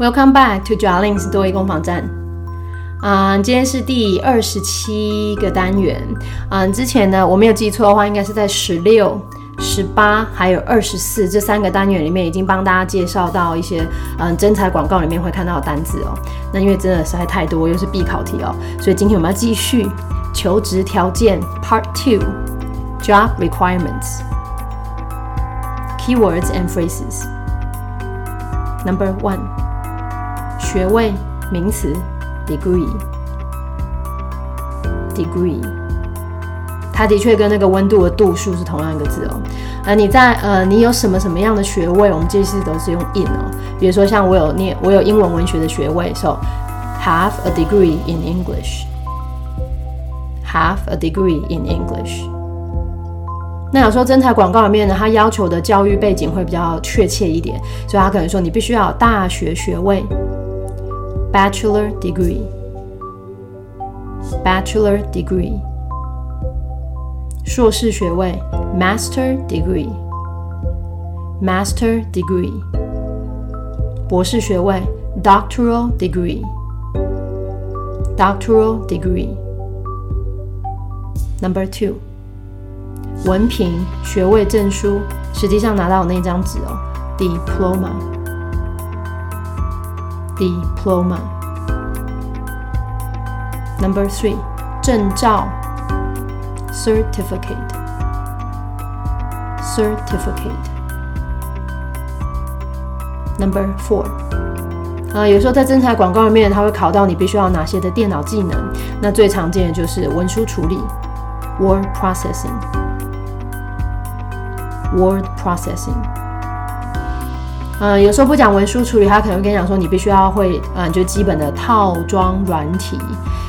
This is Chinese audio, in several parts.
Welcome back to Jarlings 多益攻防战。嗯，今天是第二十七个单元。嗯，之前呢，我没有记错的话，应该是在十六、十八还有二十四这三个单元里面，已经帮大家介绍到一些嗯真材广告里面会看到的单字哦。那因为真的实在太多，又是必考题哦，所以今天我们要继续求职条件 Part Two Job Requirements Keywords and Phrases Number One 学位名词，degree，degree，它的确跟那个温度的度数是同样一个字哦。呃，你在呃，你有什么什么样的学位？我们这次都是用 in 哦。比如说像我有念，我有英文文学的学位，so have a degree in English，have a degree in English。那有时候真材广告里面呢，它要求的教育背景会比较确切一点，所以他可能说你必须要有大学学位。bachelor degree, bachelor degree，硕士学位 master degree, master degree，博士学位 doctoral degree, doctoral degree。Number two，文凭、学位证书，实际上拿到那张纸哦，diploma。 diploma. Number three，证照，certificate。certificate。Number four，啊，有时候在征才广告里面，它会考到你必须要哪些的电脑技能。那最常见的就是文书处理，word processing。word processing。 嗯，有时候不讲文书处理，他可能会跟你讲说，你必须要会，嗯，就基本的套装软体。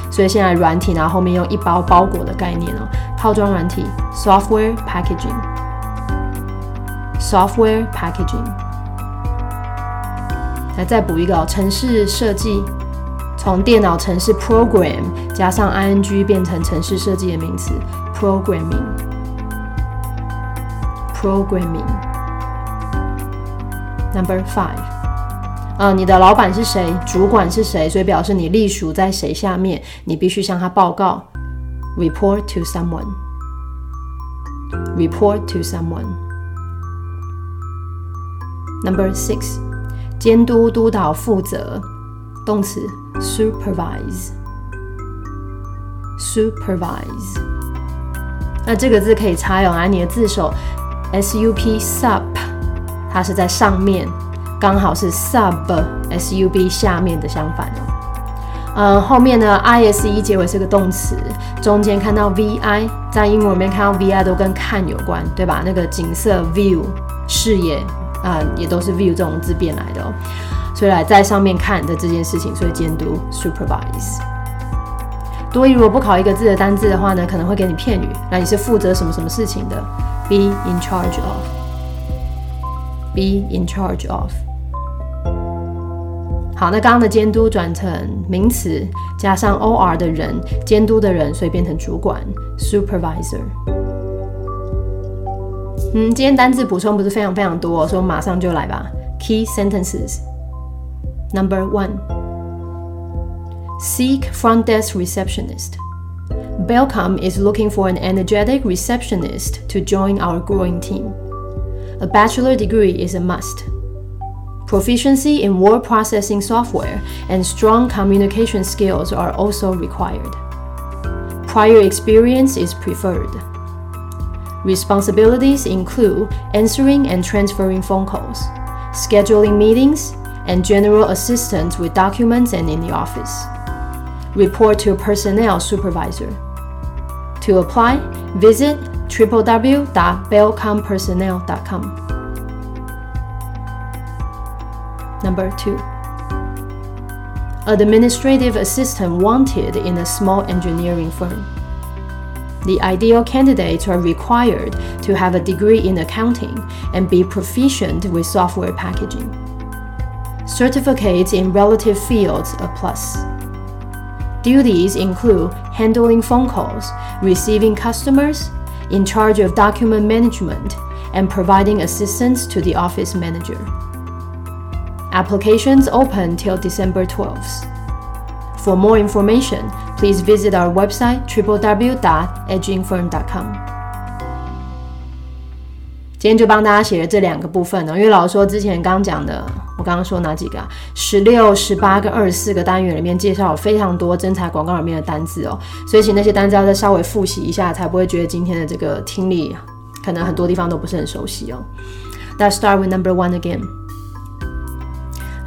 所以现在软体，然后后面用一包包裹的概念哦，套装软体，software packaging，software packaging。来再补一个哦，城市设计，从电脑城市 program 加上 ing 变成城市设计的名词，programming，programming。Number five，呃，你的老板是谁？主管是谁？所以表示你隶属在谁下面，你必须向他报告。Report to someone. Report to someone. Number six，监督、督导、负责，动词 supervise. Supervise. 那这个字可以擦用来你的字首 sup sup。 它是在上面，刚好是 sub s u b 下面的相反哦。嗯，后面呢 i s e 结尾是个动词，中间看到 v i，在英文里面看到 v i 都跟看有关，对吧？那个景色 view 视野啊，也都是 view 这种字变来的哦。所以来在上面看的这件事情，所以监督 supervise。多一如果不考一个字的单字的话呢，可能会给你片语，那你是负责什么什么事情的？Be in charge of。Be in charge of。好，那刚刚的监督转成名词，加上 or 的人，监督的人，所以变成主管 supervisor。嗯，今天单字补充不是非常非常多，所以我马上就来吧。Key sentences. Number one. Seek front desk receptionist. Belcom is looking for an energetic receptionist to join our growing team. a bachelor degree is a must. Proficiency in word processing software and strong communication skills are also required. Prior experience is preferred. Responsibilities include answering and transferring phone calls, scheduling meetings, and general assistance with documents and in the office. Report to a personnel supervisor. To apply, visit www.belcompersonnel.com. Number two, administrative assistant wanted in a small engineering firm. The ideal candidates are required to have a degree in accounting and be proficient with software packaging. Certificates in relative fields a plus. Duties include handling phone calls, receiving customers, in charge of document management and providing assistance to the office manager. Applications open till December 12th. For more information, please visit our website www.edgingfirm.com. 今天就帮大家写了这两个部分呢，因为老师说之前刚讲的， 我刚刚说哪几个啊？十六、十八跟二十四个单元里面介绍了非常多真彩广告里面的单字哦，所以请那些单字要再稍微复习一下，才不会觉得今天的这个听力可能很多地方都不是很熟悉哦。Let's start with number one again。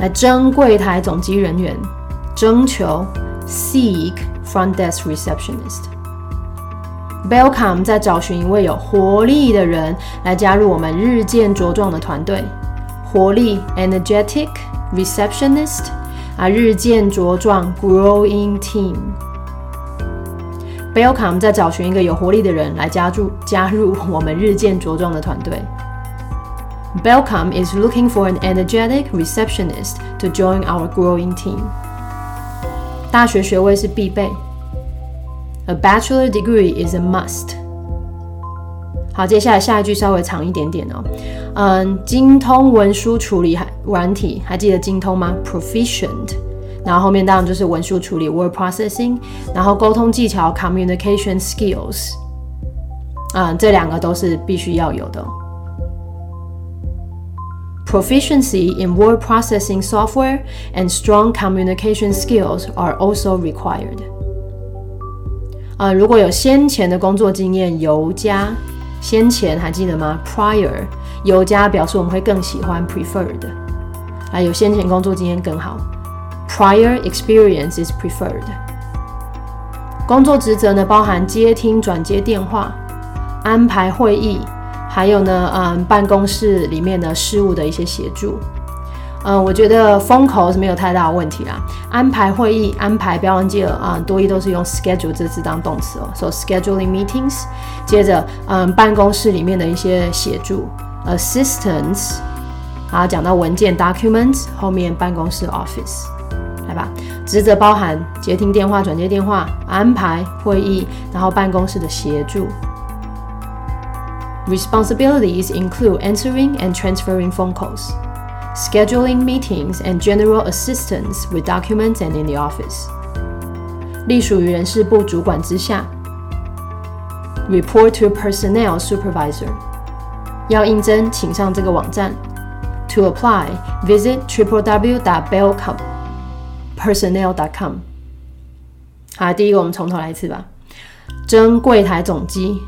来征柜台总机人员，征求 seek front desk receptionist。Welcome 在找寻一位有活力的人来加入我们日渐茁壮的团队。活力 energetic receptionist 啊，日渐茁壮 growing team。Welcome 在找寻一个有活力的人来加入加入我们日渐茁壮的团队。Welcome is looking for an energetic receptionist to join our growing team。大学学位是必备。A bachelor degree is a must。 好，接下来下一句稍微长一点点哦。嗯，精通文书处理软体，还记得精通吗？Proficient。然后后面当然就是文书处理 （word processing），然后沟通技巧 （communication skills）。嗯，这两个都是必须要有的。Proficiency in word processing software and strong communication skills are also required. 呃，如果有先前的工作经验，尤加先前还记得吗？Prior 有加表示我们会更喜欢 preferred 啊，有先前工作经验更好。Prior experience is preferred。工作职责呢，包含接听、转接电话、安排会议，还有呢，嗯，办公室里面的事务的一些协助。嗯，我觉得风口是没有太大的问题啦。安排会议，安排不要忘记了啊，多一都是用 schedule 这个字当动词哦。So scheduling meetings。接着，嗯，办公室里面的一些协助，assistance。然后，讲到文件 documents，后面办公室 office，来吧。职责包含接听电话、转接电话、安排会议，然后办公室的协助。Responsibilities include answering and transferring phone calls. scheduling meetings and general assistance with documents and in the office. 隶属于人事部主管之下。Report to personnel supervisor. 要应征，请上这个网站。To apply, visit www.bellcom.personnel.com。好，第一个我们从头来一次吧。征柜台总机，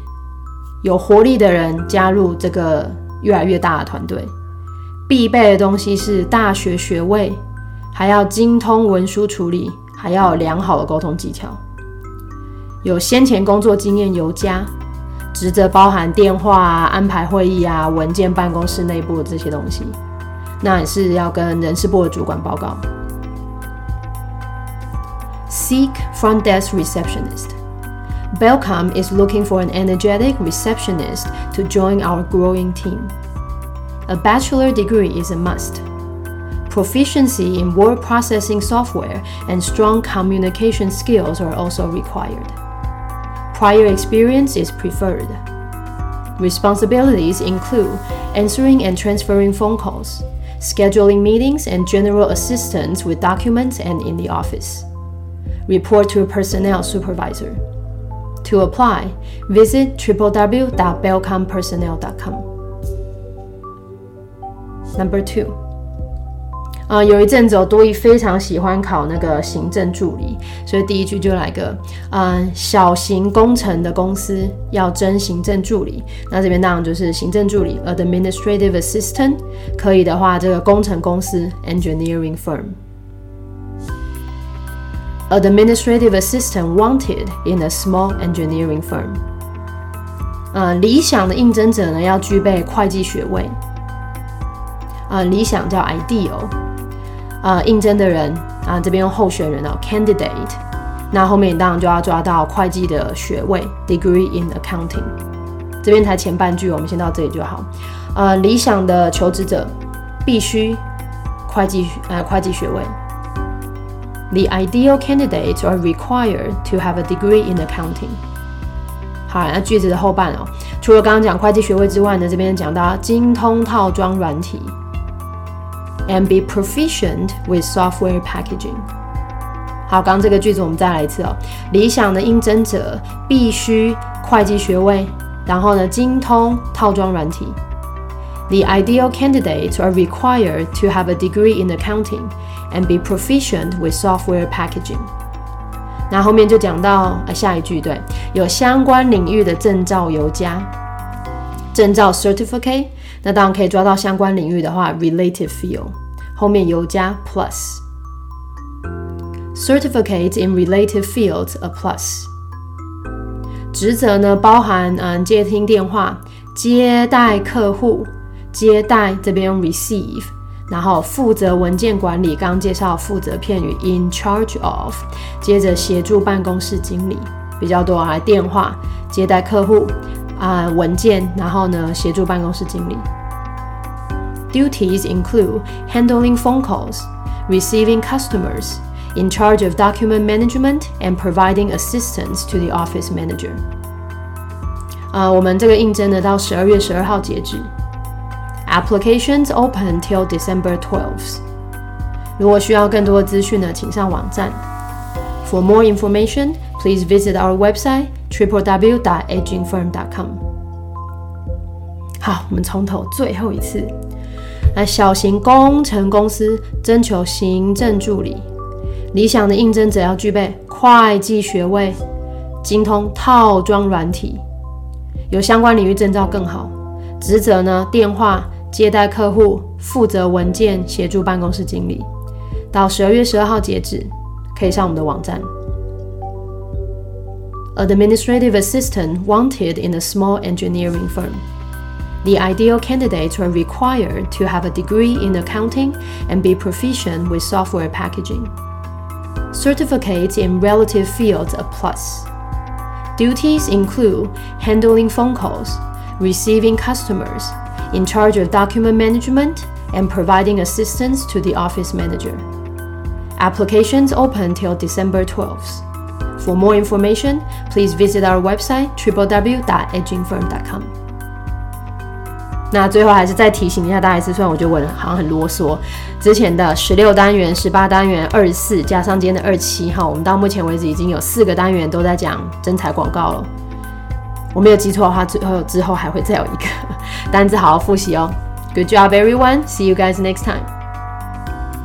有活力的人加入这个越来越大的团队。 必备的东西是大学学位，还要精通文书处理，还要良好的沟通技巧，有先前工作经验尤佳，职责包含电话、安排会议啊、文件、办公室内部的这些东西，那也是要跟人事部的主管报告。Seek front desk receptionist. Belcom is looking for an energetic receptionist to join our growing team. A bachelor degree is a must. Proficiency in word processing software and strong communication skills are also required. Prior experience is preferred. Responsibilities include answering and transferring phone calls, scheduling meetings, and general assistance with documents and in the office. Report to a personnel supervisor. To apply, visit www.belcompersonnel.com. Number two，啊，有一阵子我多益非常喜欢考那个行政助理，所以第一句就来个，嗯，小型工程的公司要征行政助理，那这边当然就是行政助理，administrative assistant，可以的话，这个工程公司 engineering firm，administrative assistant wanted in a small engineering firm，呃，理想的应征者呢要具备会计学位。啊，理想叫 ideal，啊，应征的人啊，这边用候选人哦，candidate，那后面当然就要抓到会计的学位，degree in accounting，这边才前半句，我们先到这里就好。呃，理想的求职者必须会计呃会计学位，the ideal candidates are required to have a degree in accounting。好，那句子的后半哦，除了刚刚讲会计学位之外呢，这边讲到精通套装软体。And be proficient with software packaging。好，刚刚这个句子我们再来一次哦。理想的应征者必须会计学位，然后呢，精通套装软体。The ideal candidates are required to have a degree in accounting and be proficient with software packaging。那后面就讲到呃下一句，对，有相关领域的证照尤佳。证照 certificate，那当然可以抓到相关领域的话，related field，后面有加 plus。Certificate in related fields a plus。职责呢包含嗯接听电话、接待客户、接待这边 receive，然后负责文件管理，刚刚介绍负责片语 in charge of，接着协助办公室经理比较多啊，电话接待客户啊文件，然后呢协助办公室经理。Duties include handling phone calls, receiving customers, in charge of document management and providing assistance to the office manager. 啊，我们这个应征呢到十二月十二号截止，applications open till December 12th。如果需要更多的资讯呢，请上网站。For more information, please visit our website www.agingfirm.com。好，我们从头最后一次。 那小型工程公司征求行政助理，理想的应征者要具备会计学位，精通套装软体，有相关领域证照更好。职责呢，电话接待客户，负责文件，协助办公室经理。到十二月十二号截止，可以上我们的网站。Administrative assistant wanted in a small engineering firm. The ideal candidates are required to have a degree in accounting and be proficient with software packaging. Certificates in relative fields a plus. Duties include handling phone calls, receiving customers, in charge of document management, and providing assistance to the office manager. Applications open till December 12th. For more information, please visit our website www.edgingfirm.com. 那最后还是再提醒一下大家一次，虽然我觉得我好像很啰嗦，之前的十六单元、十八单元、二十四加上今天的二七号，我们到目前为止已经有四个单元都在讲真彩广告了。我没有记错的话，最后之后还会再有一个单词，好好复习哦。Good job, everyone. See you guys next time.